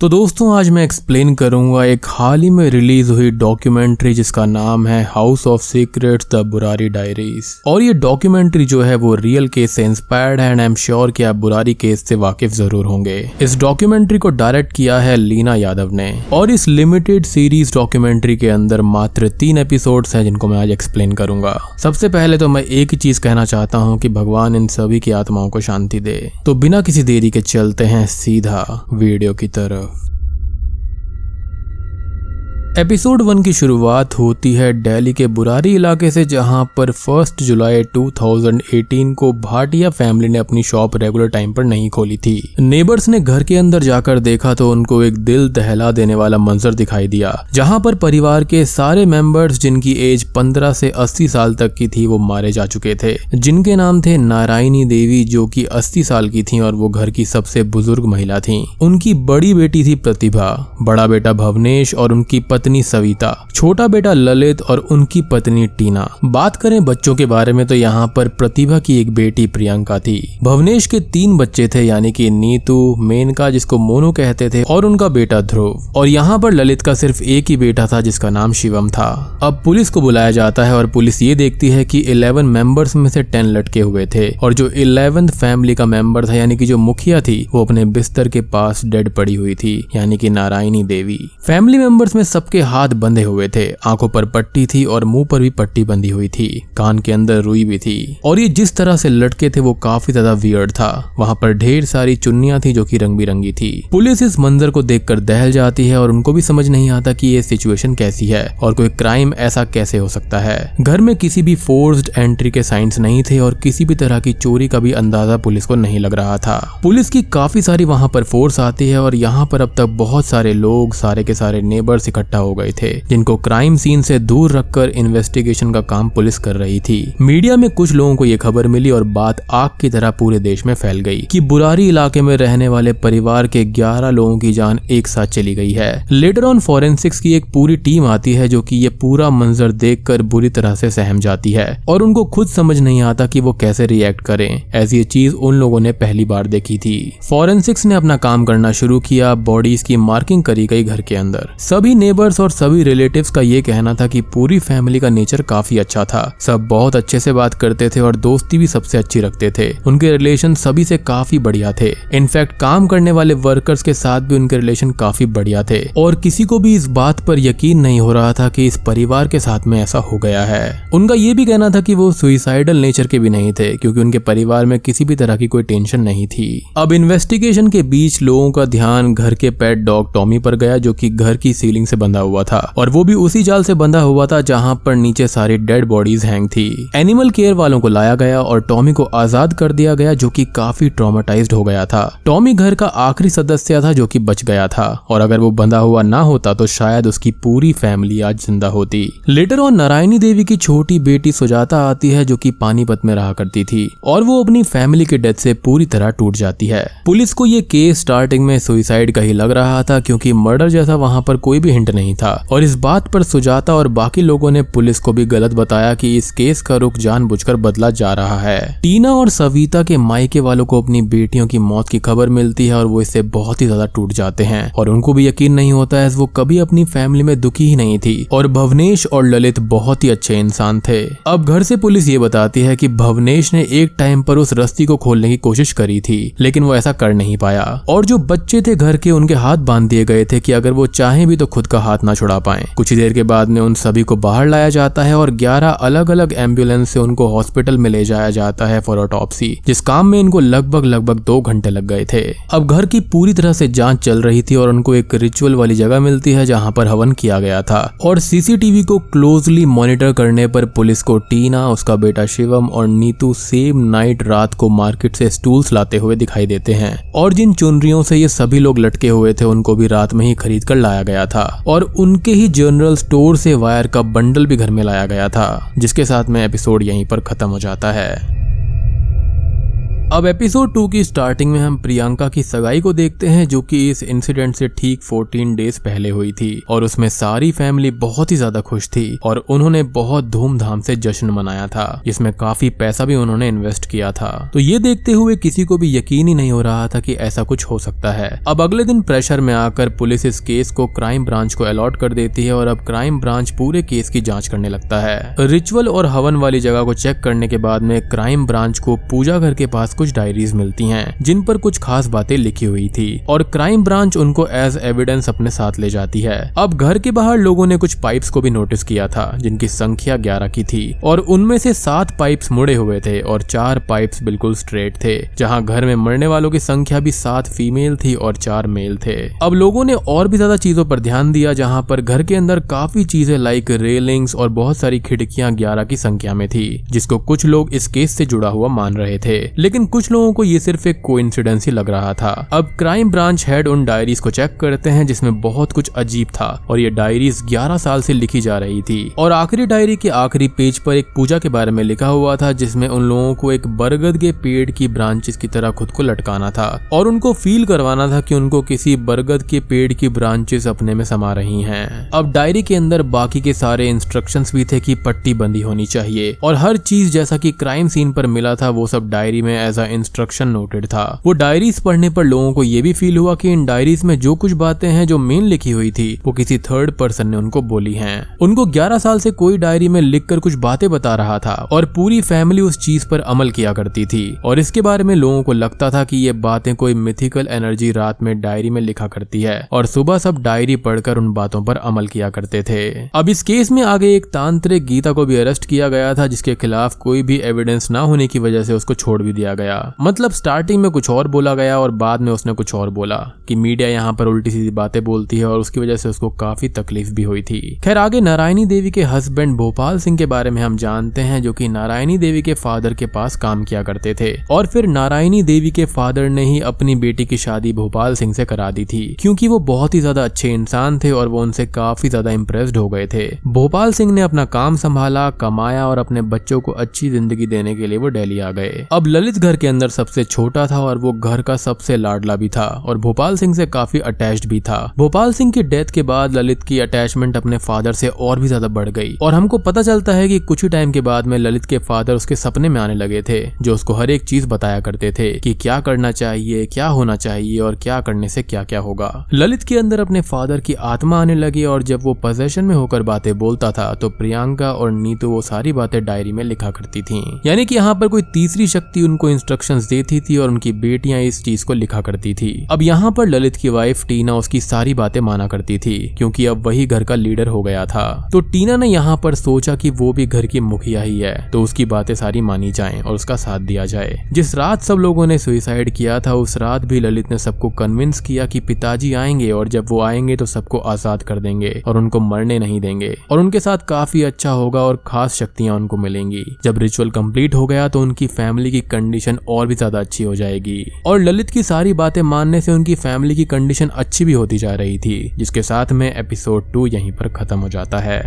तो दोस्तों, आज मैं एक्सप्लेन करूँगा एक हाल ही में रिलीज़ हुई डॉक्यूमेंट्री जिसका नाम है house of secrets the Burari diaries और ये डॉक्यूमेंट्री जो है वो रियल केस से इंस्पायर्ड है एंड आई एम श्योर कि आप बुरारी केस से वाकिफ ज़रूर होंगे। इस डॉक्यूमेंट्री को डायरेक्ट किया है लीना यादव ने। और इस लिमिटेड सीरीज़ डॉक्यूमेंट्री के अंदर मात्र तीन एपिसोड है जिनको मैं आज एक्सप्लेन करूँगा। सबसे पहले तो मैं एक ही चीज़ कहना चाहता हूँ की भगवान इन सभी की आत्माओं को शांति दे। तो बिना किसी देरी के चलते हैं सीधा वीडियो की तरफ़। एपिसोड वन की शुरुआत होती है दिल्ली के बुरारी इलाके से, जहाँ पर फ़र्स्ट जुलाई 2018 को भाटिया फैमिली ने अपनी शॉप रेगुलर टाइम पर नहीं खोली थी। नेबर्स ने घर के अंदर जाकर देखा तो उनको एक दिल दहला देने वाला मंजर दिखाई दिया, जहाँ पर परिवार के सारे मेंबर्स जिनकी एज 15 से 80 साल तक की थी, वो मारे जा चुके थे। जिनके नाम थे नारायणी देवी, जो की अस्सी साल की थी और वो घर की सबसे बुज़ुर्ग महिला थी। उनकी बड़ी बेटी थी प्रतिभा, बड़ा बेटा भवनेश और उनकी सविता, छोटा बेटा ललित और उनकी पत्नी टीना। बात करें बच्चों के बारे में तो यहाँ पर प्रतिभा की एक बेटी प्रियंका थी। भवनेश के तीन बच्चे थे, यानी कि नीतू, मेनका, जिसको मोनू कहते थे, और उनका बेटा ध्रुव। और यहाँ पर ललित का सिर्फ़ एक ही बेटा था, जिसका नाम शिवम था। अब पुलिस को बुलाया जाता है और पुलिस ये देखती है कि 11 मेंबर्स में से 10 लटके हुए थे, और जो इलेवेंथ फैमिली का मेंबर था, यानी कि जो मुखिया थी, वो अपने बिस्तर के पास डेड पड़ी हुई थी, यानी कि नारायणी देवी। फैमिली मेंबर्स में सबके हाथ बंधे हुए थे। आँखों पर पट्टी थी और मुँह पर भी पट्टी बंधी हुई थी। कान के अंदर रुई भी थी। और ये जिस तरह से लटके थे, वो काफ़ी ज़्यादा वियर्ड था। वहाँ पर ढेर सारी चुन्नियाँ थी जो कि रंग बिरंगी थी। पुलिस इस मंजर को देखकर दहल जाती है और उनको भी समझ नहीं आता कि ये सिचुएशन कैसी है। और कोई क्राइम ऐसा कैसे हो सकता है? घर में किसी भी फोर्स्ड एंट्री के साइंस नहीं थे और किसी भी तरह की चोरी का भी अंदाज़ा पुलिस को नहीं लग रहा था। पुलिस की काफ़ी सारी वहाँ पर फोर्स आती है और यहाँ पर अब तक बहुत सारे लोग, सारे के सारे नेबर्स इकट्ठा हो गए थे, जिनको क्राइम सीन से दूर रखकर इन्वेस्टिगेशन का काम पुलिस कर रही थी। मीडिया में कुछ लोगों को ये खबर मिली और बात आग की तरह पूरे देश में फैल गई कि बुरारी इलाके में रहने वाले परिवार के 11 लोगों की जान एक साथ चली गई है। लेटर ऑन फॉरेंसिक्स की एक पूरी टीम आती है जो कि ये पूरा मंजर देखकर बुरी तरह से सहम जाती है और उनको खुद समझ नहीं आता कि वो कैसे रिएक्ट करें। ऐसी ये चीज़ उन लोगों ने पहली बार देखी थी। फॉरेंसिक्स ने अपना काम करना शुरू किया बॉडीज की मार्किंग करी गई घर के अंदर। सभी नेबर्स और सभी रिलेटिव्स का ये कहना था कि पूरी फैमिली का नेचर काफ़ी अच्छा था। सब बहुत अच्छे से बात करते थे और दोस्ती भी सबसे अच्छी रखते थे। उनके रिलेशन सभी से काफ़ी बढ़िया थे। इनफैक्ट काम करने वाले वर्कर्स के साथ भी उनके रिलेशन काफ़ी बढ़िया थे। और किसी को भी इस बात पर यकीन नहीं हो रहा था कि इस परिवार के साथ में ऐसा हो गया है। उनका ये भी कहना था कि वो सुइसाइडल नेचर के भी नहीं थे, क्योंकि उनके परिवार में किसी भी तरह की कोई टेंशन नहीं थी। अब इन्वेस्टिगेशन के बीच लोगों का ध्यान घर के पेट डॉग टॉमी पर गया, जो कि घर की सीलिंग से बंधा हुआ था और वो भी उसी जाल से बंधा हुआ था जहाँ पर नीचे सारी डेड बॉडीज हैंग थी। एनिमल केयर वालों को लाया गया और टॉमी को आज़ाद कर दिया गया जो की काफ़ी ट्रॉमेटाइज्ड हो गया था। टॉमी घर का आखिरी सदस्य था जो की बच गया था और अगर वो बंधा हुआ ना होता तो शायद उसकी पूरी फैमिली आज ज़िंदा होती। लेटर ऑन नारायणी देवी की छोटी बेटी सुजाता आती है जो कि पानीपत में रहा करती थी और वो अपनी फैमिली के डेथ से पूरी तरह टूट जाती है। पुलिस को ये केस स्टार्टिंग में सुइसाइड का ही लग रहा था क्योंकि मर्डर जैसा वहाँ पर कोई भी हिंट नहीं था। और इस बात पर सुजाता और बाकी लोगों ने पुलिस को भी गलत बताया कि इस केस का रुख जानबूझकर बदला जा रहा है। टीना और सविता के मायके वालों को अपनी बेटियों की मौत की खबर मिलती है और वो इससे बहुत ही ज़्यादा टूट जाते हैं। और उनको भी यकीन नहीं होता है, वो कभी अपनी फैमिली में दुखी ही नहीं थी। और भवनेश और ललित बहुत ही अच्छे इंसान थे। अब घर से पुलिस ये बताती है कि भवनेश ने एक टाइम पर उस रस्ती को खोलने की कोशिश करी थी, लेकिन वो ऐसा कर नहीं पाया। और जो बच्चे थे घर के, उनके हाथ बाँध दिए गए थे कि अगर वो चाहे भी तो खुद का हाथ ना छुड़ा पाए। कुछ ही देर के बाद में उन सभी को बाहर लाया जाता है और 11 अलग अलग एंबुलेंस से उनको हॉस्पिटल में ले जाया जाता है फॉर ऑटोप्सी, जिस काम में इनको लगभग लगभग दो घंटे लग गए थे। अब घर की पूरी तरह से जाँच चल रही थी और उनको एक रिचुअल वाली जगह मिलती है जहाँ पर हवन किया गया था। और सीसीटीवी को क्लोजली मॉनिटर करने पर पुलिस को टीना, उसका बेटा शिवम और नीतू सेम नाइट रात को मार्केट से स्टूल्स लाते हुए दिखाई देते हैं। और जिन चुनरियों से ये सभी लोग लटके हुए थे, उनको भी रात में ही खरीद कर लाया गया था। और उनके ही जनरल स्टोर से वायर का बंडल भी घर में लाया गया था, जिसके साथ में एपिसोड यहीं पर खत्म हो जाता है। अब एपिसोड टू की स्टार्टिंग में हम प्रियंका की सगाई को देखते हैं, जो कि इस इंसिडेंट से ठीक 14 डेज़ पहले हुई थी, और उसमें सारी फैमिली बहुत ही ज़्यादा खुश थी, और उन्होंने बहुत धूमधाम से जश्न मनाया था, जिसमें काफ़ी पैसा भी उन्होंने इन्वेस्ट किया था। तो ये देखते हुए किसी को भी यकीन ही नहीं हो रहा था की ऐसा कुछ हो सकता है। अब अगले दिन प्रेशर में आकर पुलिस इस केस को क्राइम ब्रांच को अलॉट कर देती है, और अब क्राइम ब्रांच पूरे केस की जाँच करने लगता है। रिचुअल और हवन वाली जगह को चेक करने के बाद में क्राइम ब्रांच को पूजा घर के पास कुछ डायरीज मिलती हैं, जिन पर कुछ खास बातें लिखी हुई थी, और क्राइम ब्रांच उनको एज एविडेंस अपने साथ ले जाती है। अब घर के बाहर लोगों ने कुछ पाइप्स को भी नोटिस किया था, जिनकी संख्या ग्यारह की थी, और उनमें से सात पाइप्स मुड़े हुए थे, और चार पाइप्स बिल्कुल स्ट्रेट थे, जहाँ घर में मरने वालों की संख्या भी सात फीमेल थी और चार मेल थे। अब लोगों ने और भी ज़्यादा चीज़ों पर ध्यान दिया, जहाँ पर घर के अंदर काफ़ी चीज़ें लाइक रेलिंग्स और बहुत सारी खिड़कियाँ ग्यारह की संख्या में थी, जिसको कुछ लोग इस केस से जुड़ा हुआ मान रहे थे। लेकिन कुछ लोगों को ये सिर्फ़ एक कोइंसिडेंस ही लग रहा था। अब क्राइम ब्रांच हेड उन डायरीज को चेक करते हैं जिसमें बहुत कुछ अजीब था और ये डायरीज 11 साल से लिखी जा रही थी। और आखिरी डायरी के आखिरी पेज पर एक पूजा के बारे में लिखा हुआ था जिसमें उन लोगों को एक बरगद के पेड़ की ब्रांचेस की तरह खुद को लटकाना था और उनको फील करवाना था कि उनको किसी बरगद के पेड़ की ब्रांचेस अपने में समा रही हैं। अब डायरी के अंदर बाकी के सारे इंस्ट्रक्शंस भी थे कि पट्टी बंदी होनी चाहिए। और हर चीज़ जैसा कि क्राइम सीन पर मिला था, वो सब डायरी में एज अ इंस्ट्रक्शन नोटेड था। वो डायरीज पढ़ने पर लोगों को ये भी फील हुआ कि इन डायरीज में जो कुछ बातें हैं जो मेन लिखी हुई थी, वो किसी थर्ड पर्सन ने उनको बोली हैं। उनको 11 साल से कोई डायरी में लिखकर कुछ बातें बता रहा था और पूरी फैमिली उस चीज़ पर अमल किया करती थी। और इसके बारे में लोगों को लगता था कि ये बातें कोई मिथिकल एनर्जी रात में डायरी में लिखा करती है और सुबह सब डायरी पढ़कर उन बातों पर अमल किया करते थे। अब इस केस में आगे एक तांत्रिक गीता को भी अरेस्ट किया गया था, जिसके खिलाफ कोई भी एविडेंस ना होने की वजह से उसको छोड़ भी दिया गया। मतलब स्टार्टिंग में कुछ और बोला गया और बाद में उसने कुछ और बोला कि मीडिया यहाँ पर उल्टी सीधी बातें बोलती है और उसकी वजह से उसको काफ़ी तकलीफ़ भी हुई थी। खैर, आगे नारायणी देवी के हस्बैंड भोपाल सिंह के बारे में हम जानते हैं जो कि नारायणी देवी के फादर के पास काम किया करते थे। और फिर नारायणी देवी के फादर ने ही अपनी बेटी की शादी भोपाल सिंह से करा दी थी, क्योंकि वो बहुत ही ज़्यादा अच्छे इंसान थे और वो उनसे काफ़ी ज़्यादा इम्प्रेस्ड हो गए थे। भोपाल सिंह ने अपना काम संभाला, कमाया और अपने बच्चों को अच्छी ज़िंदगी देने के लिए वो दिल्ली आ गए। अब ललित घर के अंदर सबसे छोटा था और वो घर का सबसे लाडला भी था और भोपाल सिंह से काफ़ी अटैच्ड भी था। भोपाल सिंह की डेथ के बाद ललित की अटैचमेंट अपने फादर से और भी ज़्यादा बढ़ गई और हमको पता चलता है कि कुछ ही टाइम के बाद में ललित के फादर उसके सपने में आने लगे थे, जो उसको हर एक चीज़ बताया करते थे कि क्या करना चाहिए, क्या होना चाहिए और क्या करने से क्या क्या होगा। ललित के अंदर अपने फादर की आत्मा आने लगी और जब वो पोजेशन में होकर बातें बोलता था तो प्रियंका और नीतू वो सारी बातें डायरी में लिखा करती थी। यानी कि यहाँ पर कोई तीसरी शक्ति उनको इंस्ट्रक्शंस देती थी और उनकी बेटियाँ इस चीज़ को लिखा करती थी। अब यहाँ पर ललित की वाइफ टीना उसकी सारी बातें माना करती थी, क्योंकि अब वही घर का लीडर हो गया था। तो टीना ने यहाँ पर सोचा कि वो भी घर की मुखिया ही है तो उसकी बातें सारी मानी जाएँ और उसका साथ दिया जाए। जिस रात सब लोगों ने सुइसाइड किया था, उस रात भी ललित ने सबको कन्विंस किया कि पिताजी आएँगे और जब वो आएँगे तो सबको आज़ाद कर देंगे और उनको मरने नहीं देंगे। और उनके साथ काफ़ी अच्छा होगा और खास शक्तियाँ उनको मिलेंगी। जब रिचुअल कंप्लीट हो गया तो उनकी फैमिली की कंडीशन और भी ज़्यादा अच्छी हो जाएगी। और ललित की सारी बातें मानने से उनकी फैमिली की कंडीशन अच्छी भी होती जा रही थी, जिसके साथ में एपिसोड टू यहीं पर खत्म हो जाता है।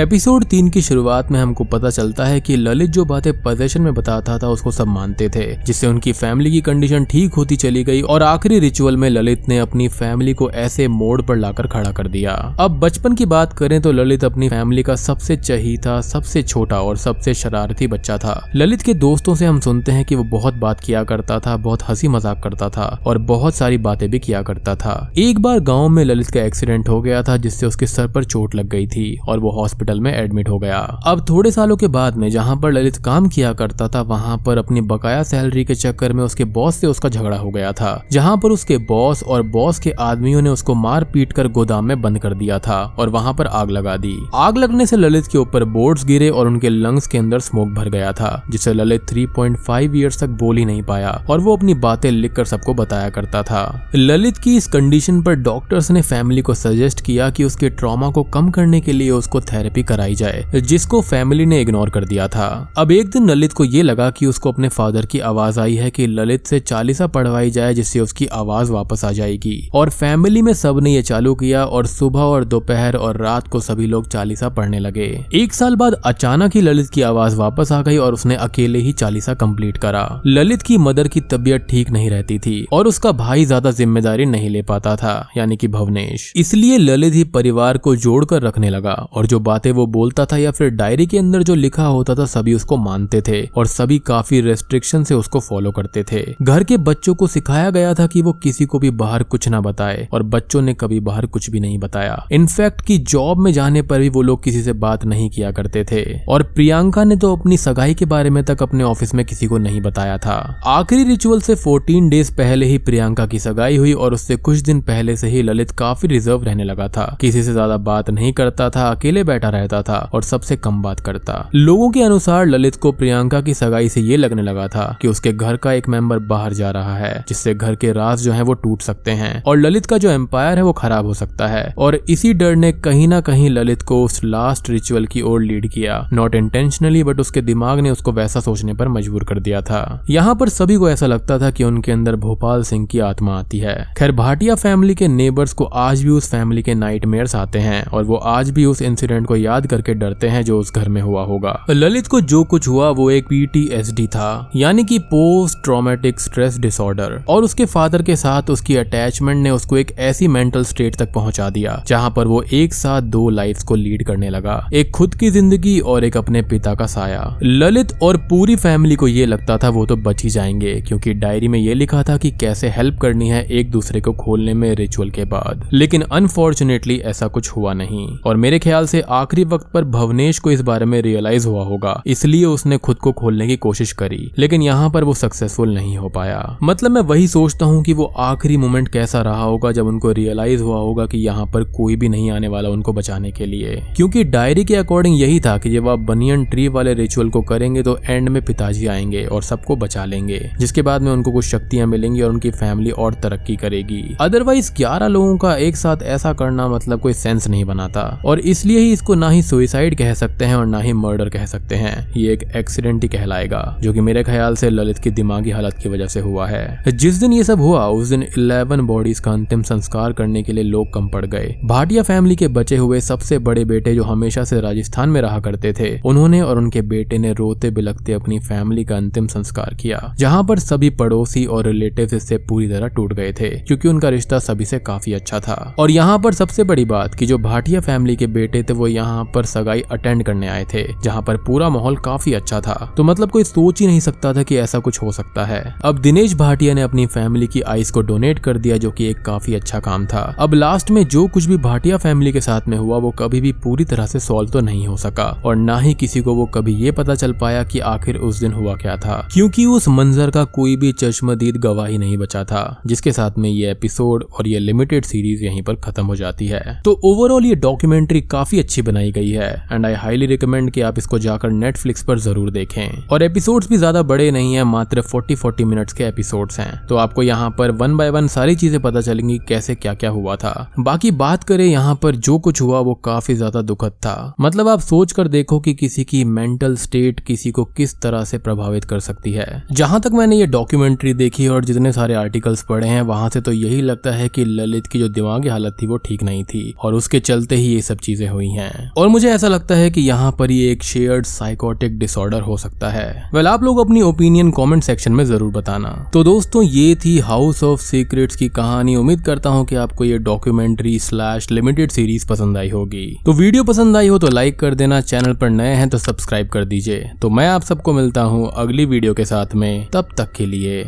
एपिसोड तीन की शुरुआत में हमको पता चलता है कि ललित जो बातें पोजेशन में बताता था, उसको सब मानते थे, जिससे उनकी फैमिली की कंडीशन ठीक होती चली गई और आखिरी रिचुअल में ललित ने अपनी फैमिली को ऐसे मोड़ पर लाकर खड़ा कर दिया। अब बचपन की बात करें तो ललित अपनी फैमिली का सबसे चहीता, सबसे छोटा और सबसे शरारती बच्चा था। ललित के दोस्तों से हम सुनते हैं कि वो बहुत बात किया करता था, बहुत हँसी मज़ाक करता था और बहुत सारी बातें भी किया करता था। एक बार गाँव में ललित का एक्सीडेंट हो गया था, जिससे उसके सर पर चोट लग गई थी और वो हॉस्पिटल हॉस्पिटल में एडमिट हो गया। अब थोड़े सालों के बाद में जहाँ पर ललित काम किया करता था, वहाँ पर अपनी बकाया सैलरी के चक्कर में उसके बॉस से उसका झगड़ा हो गया था, जहाँ पर उसके बॉस और बॉस के आदमियों ने उसको मार पीट कर गोदाम में बंद कर दिया था और वहाँ पर आग लगा दी। आग लगने से ललित के ऊपर बोर्ड्स गिरे और उनके लंग्स के अंदर स्मोक भर गया था जिससे ललित 3.5 इयर्स तक बोल ही नहीं पाया और वो अपनी बातें लिखकर सबको बताया करता था। ललित की इस कंडीशन पर डॉक्टर्स ने फैमिली को सजेस्ट किया कि उसके ट्रॉमा को कम करने के लिए उसको थेरेपी थेरेपी कराई जाए, जिसको फैमिली ने इग्नोर कर दिया था। अब एक दिन ललित को ये लगा कि उसको अपने फादर की आवाज़ आई है कि ललित से चालीसा पढ़वाई जाए, जिससे उसकी आवाज़ वापस आ जाएगी। और फैमिली में सबने ये चालू किया और सुबह और दोपहर और रात को सभी लोग चालीसा पढ़ने लगे। एक साल बाद अचानक ही ललित की आवाज़ वापस आ गई और उसने अकेले ही चालीसा कंप्लीट करा। ललित की मदर की तबीयत ठीक नहीं रहती थी और उसका भाई ज़्यादा ज़िम्मेदारी नहीं ले पाता था, यानी कि भवनेश। इसलिए ललित ही परिवार को जोड़कर रखने लगा और जो बातें वो बोलता था या फिर डायरी के अंदर जो लिखा होता था, सभी उसको मानते थे और सभी काफ़ी रेस्ट्रिक्शन से उसको फॉलो करते थे। घर के बच्चों को सिखाया गया था कि वो किसी को भी बाहर कुछ ना बताए और बच्चों ने कभी बाहर कुछ भी नहीं बताया। इनफैक्ट की जॉब में जाने पर भी वो लोग किसी से बात नहीं किया करते थे। और प्रियंका ने तो अपनी सगाई के बारे में तक अपने ऑफ़िस में किसी को नहीं बताया था। आखिरी रिचुअल से 14 डेज़ पहले ही प्रियंका की सगाई हुई और उससे कुछ दिन पहले से ही ललित काफ़ी रिज़र्व रहने लगा था। किसी से ज़्यादा बात नहीं करता था, अकेले बैठा रहता था और सबसे कम बात करता। लोगों के अनुसार ललित को प्रियंका की सगाई से ये लगने लगा था कि उसके घर का एक मेंबर बाहर जा रहा है, जिससे घर के राज जो है वो टूट सकते हैं और ललित का जो एम्पायर है वो खराब हो सकता है। और इसी डर ने कहीं ना कहीं ललित को उस लास्ट रिचुअल की ओर लीड किया। नॉट इंटेंशनली बट उसके दिमाग ने उसको वैसा सोचने पर मजबूर कर दिया था। यहाँ पर सभी को ऐसा लगता था कि उनके अंदर भोपाल सिंह की आत्मा आती है। खैर, भाटिया फैमिली के नेबर्स को आज भी उस फैमिली के नाइट आते हैं और वो आज भी उस इंसिडेंट को याद करके डरते हैं जो उस घर में हुआ होगा। ललित को जो कुछ हुआ, वो एक पीटीएसडी था, यानी कि पोस्ट ट्रोमेटिक स्ट्रेस डिसऑर्डर और उसके फादर के साथ उसकी अटैचमेंट ने उसको एक ऐसी मेंटल स्टेट तक पहुँचा दिया, जहाँ पर वो एक साथ दो लाइफ को लीड करने लगा, एक खुद की ज़िंदगी और एक अपने पिता का साया। ललित और पूरी फैमिली को ये लगता था, वो तो बच ही जाएँगे, क्योंकि डायरी में ये लिखा था कि कैसे हेल्प करनी है एक दूसरे को खोलने में रिचुअल के बाद। लेकिन अनफॉर्चुनेटली ऐसा कुछ हुआ नहीं। और मेरे ख्याल से आखिरी वक्त पर भवनेश को इस बारे में रियलाइज़ हुआ होगा। इसलिए उसने खुद को खोलने की कोशिश करी, लेकिन यहाँ पर वो सक्सेसफुल नहीं हो पाया। मतलब मैं वही सोचता हूँ कि वो आखिरी मोमेंट कैसा रहा होगा जब उनको रियलाइज़ हुआ होगा कि यहाँ पर कोई भी नहीं आने वाला उनको बचाने के लिए। क्योंकि डायरी के अकॉर्डिंग यही था कि जब आप बनियन ट्री वाले रिचुअल को करेंगे तो एंड में पिताजी आएँगे और सबको बचा लेंगे, जिसके बाद में उनको कुछ शक्तियाँ मिलेंगी और उनकी फैमिली और तरक्की करेगी। अदरवाइज़ ग्यारह लोगों का एक साथ ऐसा करना मतलब कोई सेंस नहीं बनाता। और इसलिए ही इसको ना ही सुइसाइड कह सकते हैं और ना ही मर्डर कह सकते हैं। ये एक एक्सीडेंट ही कहलाएगा, जो कि मेरे ख्याल से ललित की दिमागी हालत की वजह से हुआ है। जिस दिन ये सब हुआ, उस दिन इलेवन बॉडीज का अंतिम संस्कार करने के लिए लोग कम पड़ गए। भाटिया फैमिली के बचे हुए सबसे बड़े बेटे जो हमेशा से राजस्थान में रहा करते थे, उन्होंने और उनके बेटे ने रोते बिलकते अपनी फैमिली का अंतिम संस्कार किया, जहाँ पर सभी पड़ोसी और रिलेटिव इससे पूरी तरह टूट गए थे, क्योंकि उनका रिश्ता सभी से काफ़ी अच्छा था। और यहाँ पर सबसे बड़ी बात की जो भाटिया फैमिली के बेटे थे, वो यहाँ पर सगाई अटेंड करने आए थे, जहाँ पर पूरा माहौल काफ़ी अच्छा था। तो मतलब कोई सोच ही नहीं सकता था कि ऐसा कुछ हो सकता है। अब दिनेश भाटिया ने अपनी फैमिली की आइस को डोनेट कर दिया, जो कि एक काफ़ी अच्छा काम था। अब लास्ट में जो कुछ भी भाटिया फैमिली के साथ में हुआ, वो कभी भी पूरी तरह से सॉल्व तो नहीं हो सका। और ना ही किसी को वो कभी ये पता चल पाया कि आखिर उस दिन हुआ क्या था। क्योंकि उस मंजर का कोई भी चश्मदीद गवाही नहीं बचा था, जिसके साथ में ये एपिसोड और ये लिमिटेड सीरीज़ यहीं पर खत्म हो जाती है। तो ओवरऑल ये डॉक्यूमेंट्री काफ़ी अच्छी बनाई गई है एंड आई हाईली रिकमेंड कि आप इसको जाकर नेटफ्लिक्स पर ज़रूर देखें। और एपिसोड्स भी ज़्यादा बड़े नहीं है, मात्र 40 40 मिनट्स के एपिसोड्स हैं। तो आपको यहाँ पर वन बाय वन सारी चीज़ें पता चलेंगी कैसे क्या क्या हुआ था। बाकी बात करें यहाँ पर जो कुछ हुआ, वो काफ़ी ज़्यादा दुखद था। मतलब आप सोच कर देखो कि किसी की मेंटल स्टेट किसी को किस तरह से प्रभावित कर सकती है। जहाँ तक मैंने ये डॉक्यूमेंट्री देखी और जितने सारे आर्टिकल्स पढ़े हैं, वहाँ से तो यही लगता है कि ललित की जो दिमागी हालत थी, वो ठीक नहीं थी, और उसके चलते ही ये सब चीज़ें हुई हैं। और मुझे ऐसा लगता है कि यहाँ पर ये एक शेयर्ड साइकोटिक डिसऑर्डर हो सकता है। वेल आप लोग अपनी ओपिनियन कमेंट सेक्शन में ज़रूर बताना। तो दोस्तों, ये थी हाउस ऑफ़ सीक्रेट्स की कहानी। उम्मीद करता हूँ कि आपको ये डॉक्यूमेंट्री स्लैश लिमिटेड सीरीज़ पसंद आई होगी। तो वीडियो पसंद आई हो तो लाइक कर देना। चैनल पर नए हैं तो सब्सक्राइब कर दीजिए। तो मैं आप सबको मिलता हूँ अगली वीडियो के साथ में। तब तक के लिए,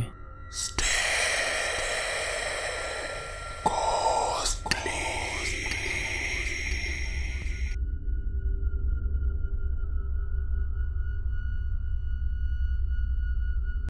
Stay